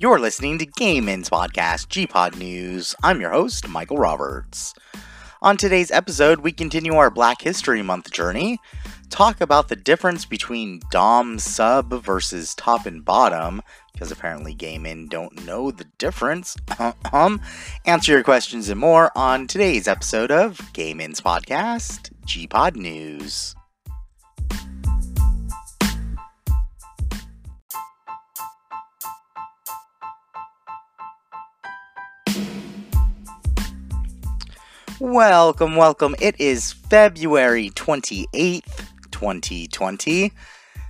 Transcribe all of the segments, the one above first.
You're listening to Gay Men's Podcast, G-Pod News. I'm your host, Michael Roberts. On today's episode, we continue our Black History Month journey, talk about the difference between Dom sub versus top and bottom, because apparently gay men don't know the difference. um, answer your questions and more on today's episode of Gay Men's Podcast, G-Pod News. Welcome, welcome. It is February 28th, 2020,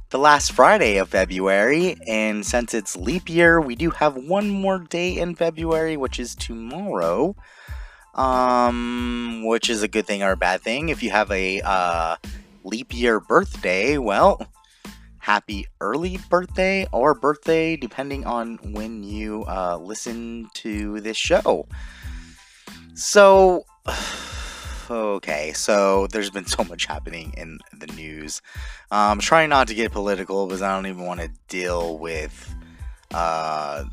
the last Friday of February, and since it's leap year, we do have one more day in February, which is tomorrow. Um, which is a good thing or a bad thing. If you have a uh, leap year birthday, well, happy early birthday or birthday, depending on when you uh, listen to this show. So, okay, so there's been so much happening in the news. I'm um, trying not to get political because I don't even want to deal with uh,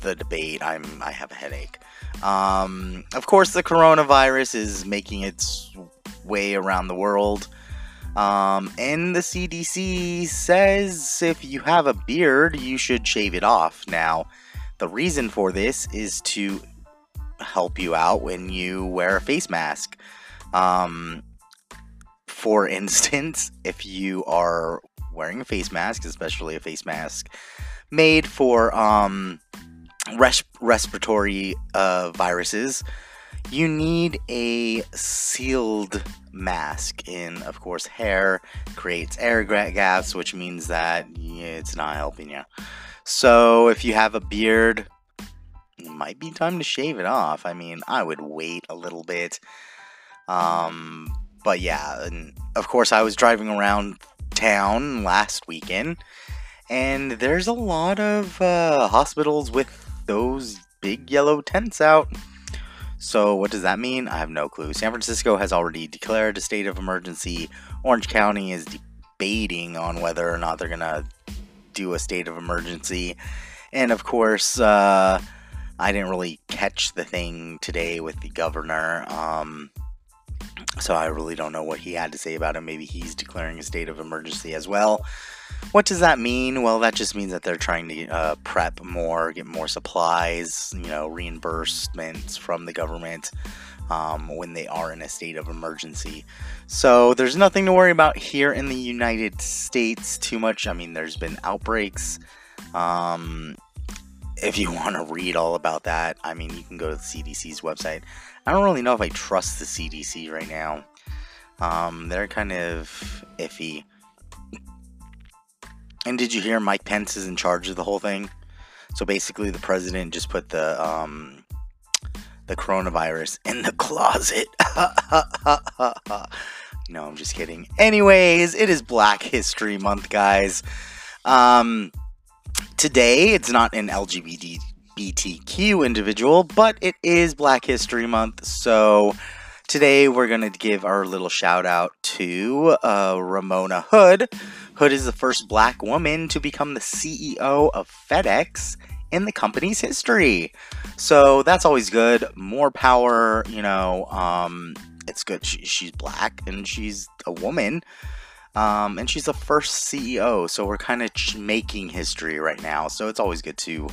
the debate. I'm I have a headache. Um, of course, the coronavirus is making its way around the world. Um, and the CDC says if you have a beard, you should shave it off. Now, the reason for this is to help you out when you wear a face mask. Um, for instance, if you are wearing a face mask, especially a face mask made for um, res- respiratory uh, viruses, you need a sealed mask. And of course, hair creates air gaps, which means that it's not helping you. So if you have a beard, might be time to shave it off. I mean, I would wait a little bit. Um, but yeah, and of course, I was driving around town last weekend, and there's a lot of uh, hospitals with those big yellow tents out. So, what does that mean? I have no clue. San Francisco has already declared a state of emergency. Orange County is debating on whether or not they're going to do a state of emergency. And of course, uh, I didn't really catch the thing today with the governor. Um, so I really don't know what he had to say about it. Maybe he's declaring a state of emergency as well. What does that mean? Well, that just means that they're trying to uh, prep more, get more supplies, you know, reimbursements from the government um, when they are in a state of emergency. So there's nothing to worry about here in the United States too much. I mean, there's been outbreaks. Um, if you want to read all about that, I mean, you can go to the CDC's website. I don't really know if I trust the CDC right now. Um, they're kind of iffy. And did you hear Mike Pence is in charge of the whole thing? So basically, the president just put the um, the coronavirus in the closet. no, I'm just kidding. Anyways, it is Black History Month, guys. Um, Today, it's not an LGBTQ individual, but it is Black History Month. So today we're going to give our little shout out to uh, Ramona Hood. Hood is the first black woman to become the CEO of FedEx in the company's history. So that's always good. More power, you know, um, it's good. She, she's black and she's a woman. Um, and she's the first CEO, so we're kind of making history right now. So it's always good to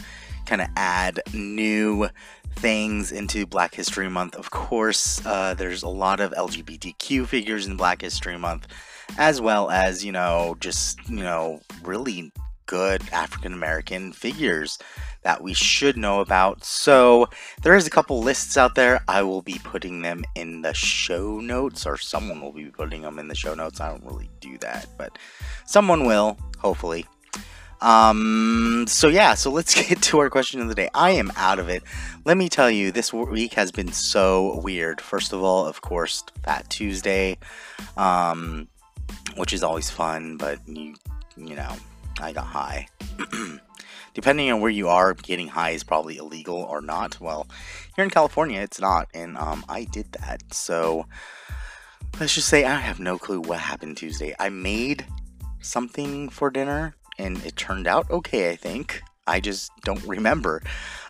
kind of add new things into Black History Month. Of course, uh, there's a lot of LGBTQ figures in Black History Month, as well as, you know, just, you know, really good African American figures that we should know about. So there is a couple lists out there. I will be putting them in the show notes, or someone will be putting them in the show notes. I don't really do that, but someone will, hopefully. Um, so yeah, so let's get to our question of the day. I am out of it. Let me tell you, this week has been so weird. First of all, of course, Fat Tuesday, um, which is always fun, but you, you know, I got high. Depending on where you are, getting high is probably illegal or not. Well, here in California, it's not, and um, I did that. So let's just say I have no clue what happened Tuesday. I made something for dinner, and it turned out okay, I think. I just don't remember.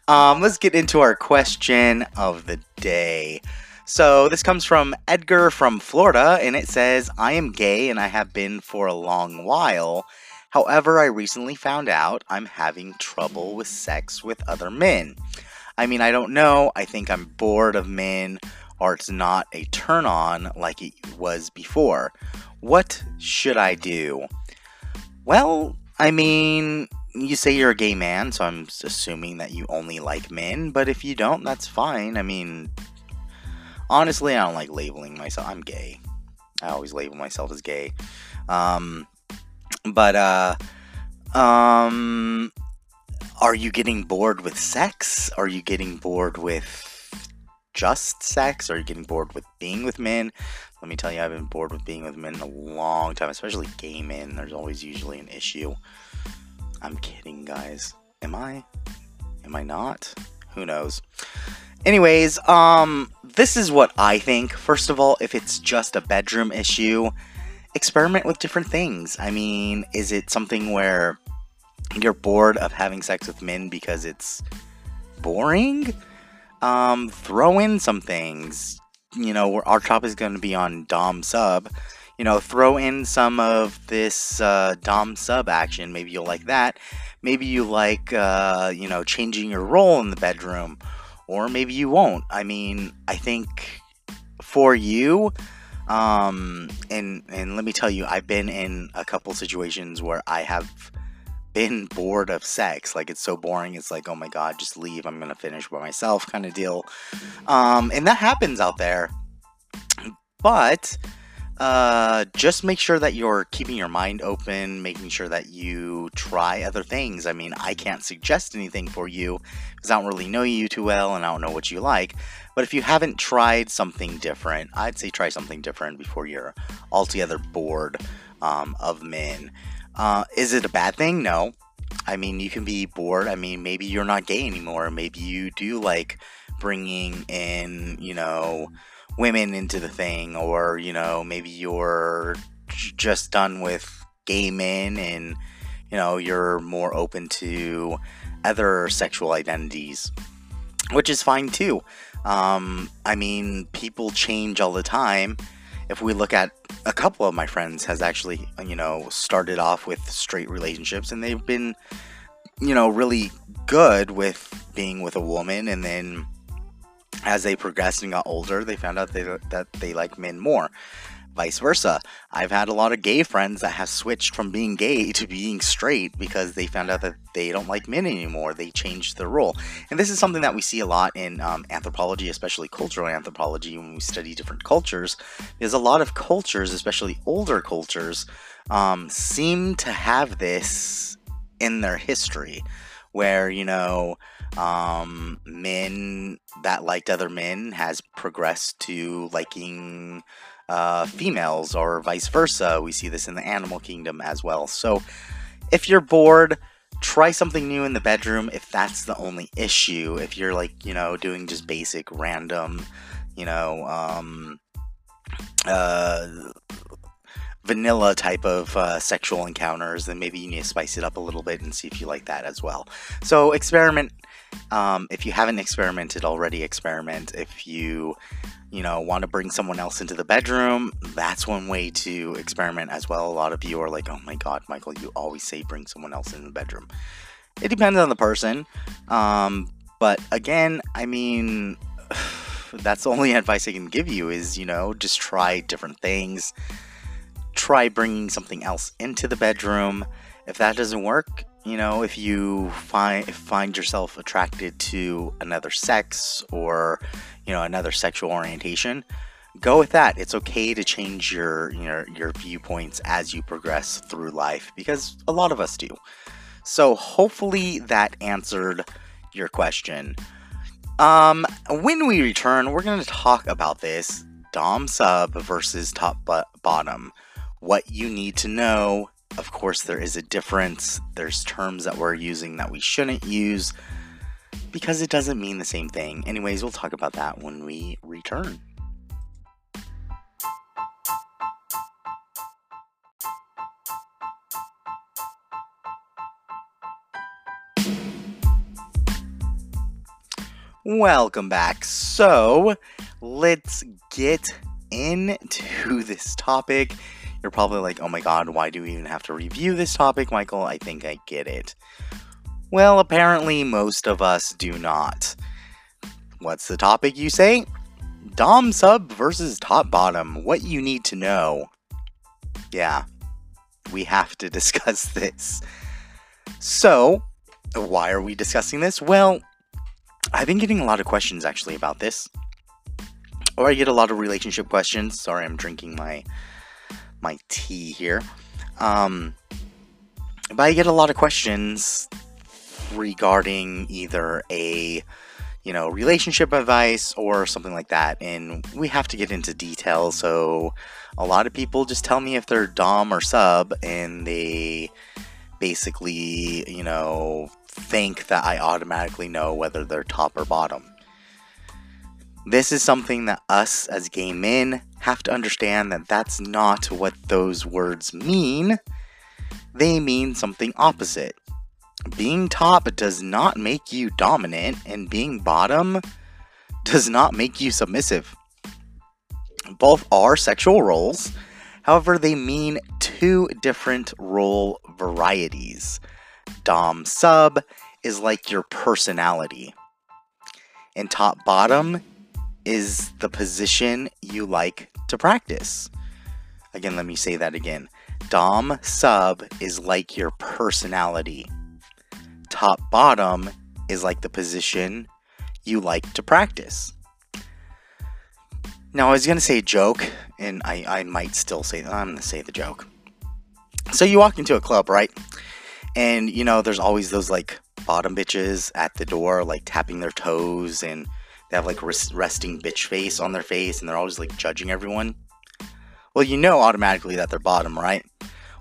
Um, let's get into our question of the day. So this comes from Edgar from Florida, and it says, I am gay and I have been for a long while. However, I recently found out I'm having trouble with sex with other men. I mean, I don't know. I think I'm bored of men, or it's not a turn on like it was before. What should I do? Well, I mean, you say you're a gay man, so I'm assuming that you only like men, but if you don't, that's fine. I mean, honestly, I don't like labeling myself. I'm gay. I always label myself as gay. Um, but uh, um, are you getting bored with sex? Are you getting bored with just sex? Are you getting bored with being with men? Let me tell you, I've been bored with being with men a long time, especially gay men. There's always usually an issue. I'm kidding, guys. Am I? Am I not? Who knows? Anyways, um, this is what I think. First of all, if it's just a bedroom issue, experiment with different things. I mean, is it something where you're bored of having sex with men because it's boring? Um, throw in some things. You know, our top is going to be on Dom Sub. You know, throw in some of this uh, Dom Sub action. Maybe you'll like that. Maybe you like, uh, you know, changing your role in the bedroom or maybe you won't. I mean, I think for you, um, and and let me tell you, I've been in a couple situations where I have been bored of sex. Like it's so boring. It's like, oh my god, just leave. I'm gonna finish by myself, kind of deal. Um, and that happens out there. But uh, just make sure that you're keeping your mind open, making sure that you try other things. I mean, I can't suggest anything for you because I don't really know you too well and I don't know what you like. But if you haven't tried something different, I'd say try something different before you're altogether bored um, of men. Uh, is it a bad thing? No. I mean, you can be bored. I mean, maybe you're not gay anymore. Maybe you do like bringing in, you know, women into the thing, or you know, maybe you're just done with gay men and you know you're more open to other sexual identities, which is fine too. Um, I mean, people change all the time. If we look at a couple of my friends has actually, you know, started off with straight relationships and they've been, you know, really good with being with a woman and then as they progressed and got older, they found out they, that they like men more. Vice versa. I've had a lot of gay friends that have switched from being gay to being straight because they found out that they don't like men anymore. They changed their role. And this is something that we see a lot in um, anthropology, especially cultural anthropology, when we study different cultures. Because a lot of cultures, especially older cultures, um, seem to have this in their history where, you know, um, men that liked other men has progressed to liking uh, females or vice versa. We see this in the animal kingdom as well. So if you're bored, try something new in the bedroom if that's the only issue. If you're like, you know, doing just basic random, you know, um, uh, vanilla type of uh, sexual encounters, then maybe you need to spice it up a little bit and see if you like that as well. So experiment. Um, if you haven't experimented already, experiment. If you, you know, want to bring someone else into the bedroom, that's one way to experiment as well. A lot of you are like, "Oh my God, Michael, you always say bring someone else in the bedroom." It depends on the person, um, but again, I mean. that's the only advice I can give you is, you know, just try different things try bringing something else into the bedroom. If that doesn't work, you know, if you find find yourself attracted to another sex or you know another sexual orientation, go with that. It's okay to change your your your viewpoints as you progress through life because a lot of us do. So hopefully that answered your question. Um, when we return, we're going to talk about this Dom sub versus top bottom what you need to know. Of course, there is a difference. There's terms that we're using that we shouldn't use because it doesn't mean the same thing. Anyways, we'll talk about that when we return. Welcome back. So, let's get into this topic. You're probably like, oh my god, why do we even have to review this topic, Michael? I think I get it. Well, apparently, most of us do not. What's the topic, you say? Dom sub versus top bottom. What you need to know. Yeah, we have to discuss this. So, why are we discussing this? Well, I've been getting a lot of questions actually about this. Or I get a lot of relationship questions. Sorry, I'm drinking my my tea here. Um, but I get a lot of questions regarding either a you know relationship advice or something like that and we have to get into detail so a lot of people just tell me if they're dom or sub and they basically you know think that I automatically know whether they're top or bottom. This is something that us as gay men have to understand that that's not what those words mean. They mean something opposite. Being top does not make you dominant, and being bottom does not make you submissive. Both are sexual roles, however, they mean two different role varieties. Dom sub is like your personality. And top bottom is the position you like to practice. Again, let me say that again. Dom sub is like your personality. Top bottom is like the position you like to practice. Now, I was going to say a joke, and I, I might still say, that. I'm going to say the joke. So, you walk into a club, right? And you know, there's always those like bottom bitches at the door, like tapping their toes, and they have like resting bitch face on their face, and they're always like judging everyone. Well, you know automatically that they're bottom, right?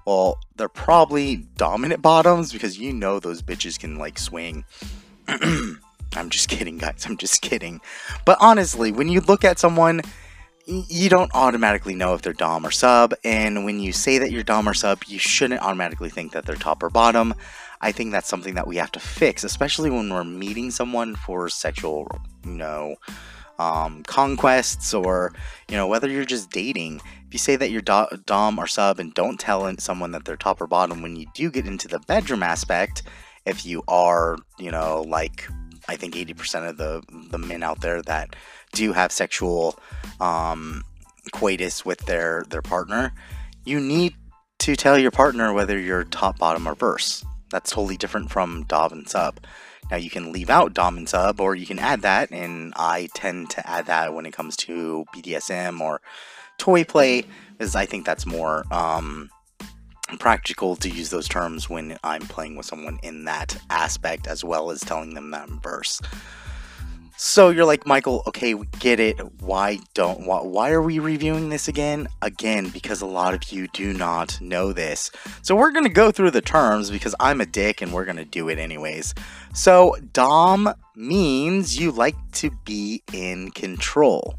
Well, they're probably dominant bottoms because you know those bitches can like swing. I'm just kidding, guys. I'm just kidding. But honestly, when you look at someone you don't automatically know if they're Dom or sub, and when you say that you're Dom or sub, you shouldn't automatically think that they're top or bottom. I think that's something that we have to fix, especially when we're meeting someone for sexual, you know, um, conquests or, you know, whether you're just dating. If you say that you're do- Dom or sub and don't tell someone that they're top or bottom, when you do get into the bedroom aspect, if you are, you know, like I think 80% of the, the men out there that do have sexual um, coitus with their their partner, you need to tell your partner whether you're top, bottom, or verse. That's totally different from dom and sub. Now you can leave out dom and sub, or you can add that, and I tend to add that when it comes to BDSM or toy play, because I think that's more um, practical to use those terms when I'm playing with someone in that aspect, as well as telling them that I'm verse. So you're like, Michael, okay, we get it. Why don't, why, why are we reviewing this again? Again, because a lot of you do not know this. So we're going to go through the terms because I'm a dick and we're going to do it anyways. So Dom means you like to be in control.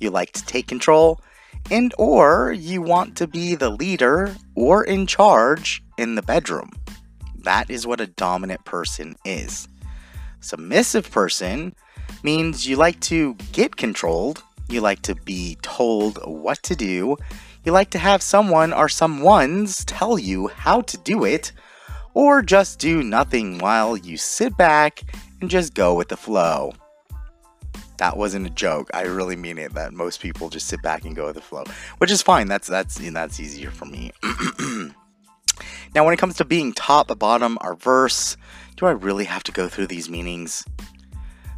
You like to take control and or you want to be the leader or in charge in the bedroom. That is what a dominant person is. Submissive person means you like to get controlled, you like to be told what to do, you like to have someone or someone's tell you how to do it, or just do nothing while you sit back and just go with the flow. That wasn't a joke. I really mean it. That most people just sit back and go with the flow, which is fine. That's that's that's easier for me. now, when it comes to being top, bottom, or verse, do I really have to go through these meanings?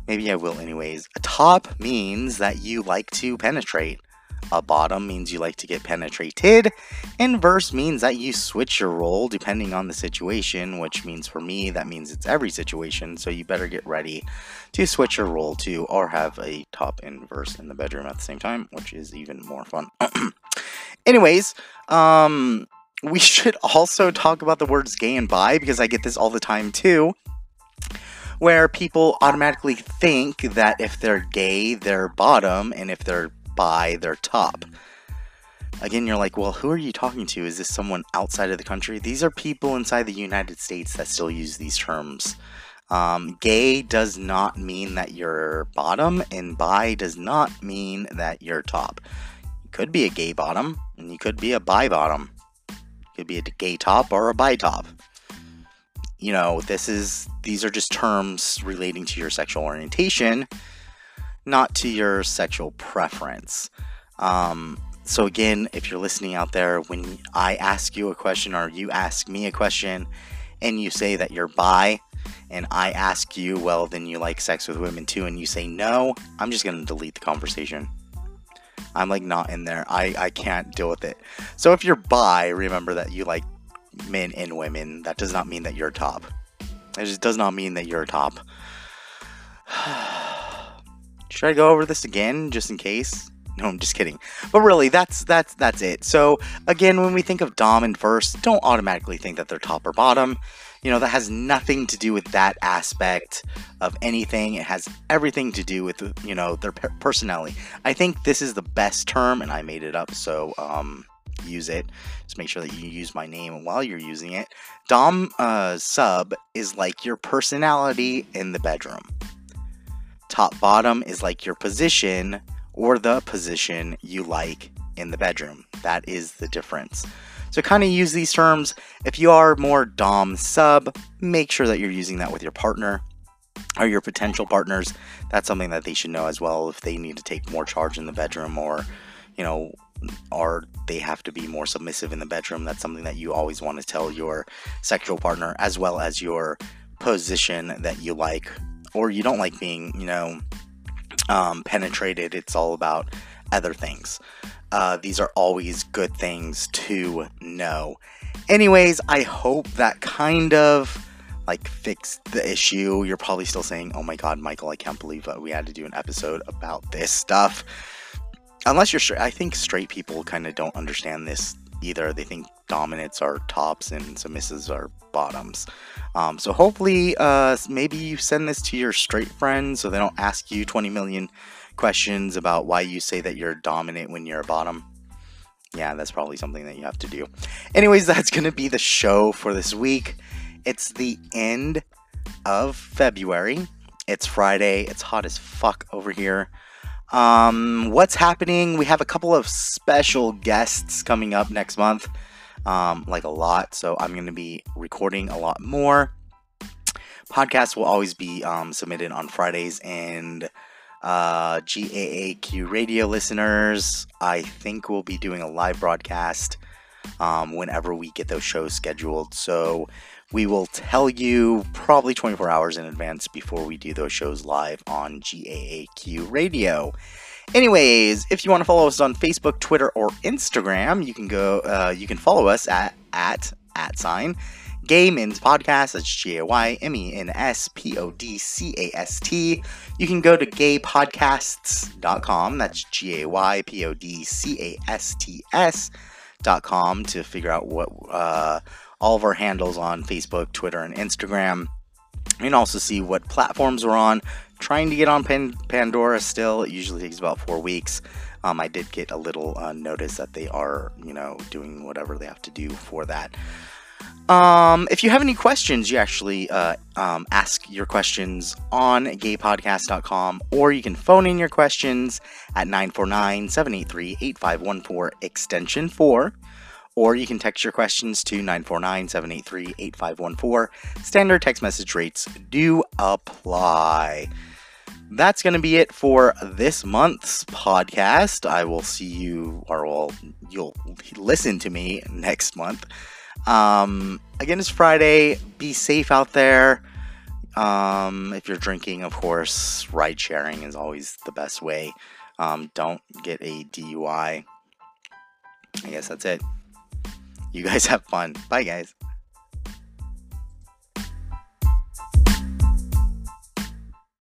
Maybe I will anyways. A top means that you like to penetrate. A bottom means you like to get penetrated. And verse means that you switch your role depending on the situation, which means for me, that means it's every situation. So you better get ready to switch your role to or have a top and verse in the bedroom at the same time, which is even more fun. anyways, um, we should also talk about the words gay and bi because I get this all the time too. Where people automatically think that if they're gay, they're bottom, and if they're bi, they're top. Again, you're like, well, who are you talking to? Is this someone outside of the country? These are people inside the United States that still use these terms. Um, gay does not mean that you're bottom, and bi does not mean that you're top. You could be a gay bottom, and you could be a bi bottom. Could be a gay top or a bi top. You know, this is these are just terms relating to your sexual orientation, not to your sexual preference. Um, so again, if you're listening out there, when I ask you a question or you ask me a question, and you say that you're bi, and I ask you, well, then you like sex with women too, and you say no, I'm just gonna delete the conversation. I'm like not in there. I, I can't deal with it. So if you're bi, remember that you like men and women. That does not mean that you're top. It just does not mean that you're top. Should I go over this again just in case? No, I'm just kidding. But really, that's that's that's it. So again, when we think of dom and verse, don't automatically think that they're top or bottom. You know, that has nothing to do with that aspect of anything. It has everything to do with you know their personality. I think this is the best term, and I made it up. So um, use it. Just make sure that you use my name while you're using it. Dom uh, sub is like your personality in the bedroom. Top bottom is like your position or the position you like in the bedroom. That is the difference. So kind of use these terms. If you are more dom sub, make sure that you're using that with your partner or your potential partners. That's something that they should know as well if they need to take more charge in the bedroom or, you know, or they have to be more submissive in the bedroom. That's something that you always want to tell your sexual partner as well as your position that you like or you don't like being, you know, um, penetrated. It's all about other things. Uh, these are always good things to know. Anyways, I hope that kind of like fixed the issue. You're probably still saying, "Oh my God, Michael, I can't believe we had to do an episode about this stuff." Unless you're straight, I think straight people kind of don't understand this either. They think dominants are tops and submissives are bottoms. Um, so hopefully, uh, maybe you send this to your straight friends so they don't ask you 20 million questions about why you say that you're dominant when you're a bottom. Yeah, that's probably something that you have to do. Anyways, that's going to be the show for this week. It's the end of February. It's Friday. It's hot as fuck over here. Um, what's happening? We have a couple of special guests coming up next month, um, like a lot. So I'm going to be recording a lot more. Podcasts will always be um, submitted on Fridays, and uh, GAAQ radio listeners, I think we'll be doing a live broadcast um, whenever we get those shows scheduled. So we will tell you probably 24 hours in advance before we do those shows live on GAAQ radio. Anyways, if you want to follow us on Facebook, Twitter, or Instagram, you can go. Uh, you can follow us at at at sign Gay Men's Podcast. That's G A Y M E N S P O D C A S T. You can go to gaypodcasts.com. That's G A Y P O D C A S T S.com to figure out what. Uh, all of our handles on Facebook, Twitter, and Instagram. You can also see what platforms we're on. Trying to get on Pan- Pandora still. It usually takes about four weeks. Um, I did get a little uh, notice that they are, you know, doing whatever they have to do for that. Um, if you have any questions, you actually uh, um, ask your questions on gaypodcast.com or you can phone in your questions at 949 783 8514 extension 4 or you can text your questions to 949 783 8514. Standard text message rates do apply. That's going to be it for this month's podcast. I will see you, or well, you'll listen to me next month. Um, again, it's Friday. Be safe out there. Um, if you're drinking, of course, ride sharing is always the best way. Um, don't get a DUI. I guess that's it. You guys have fun. Bye, guys.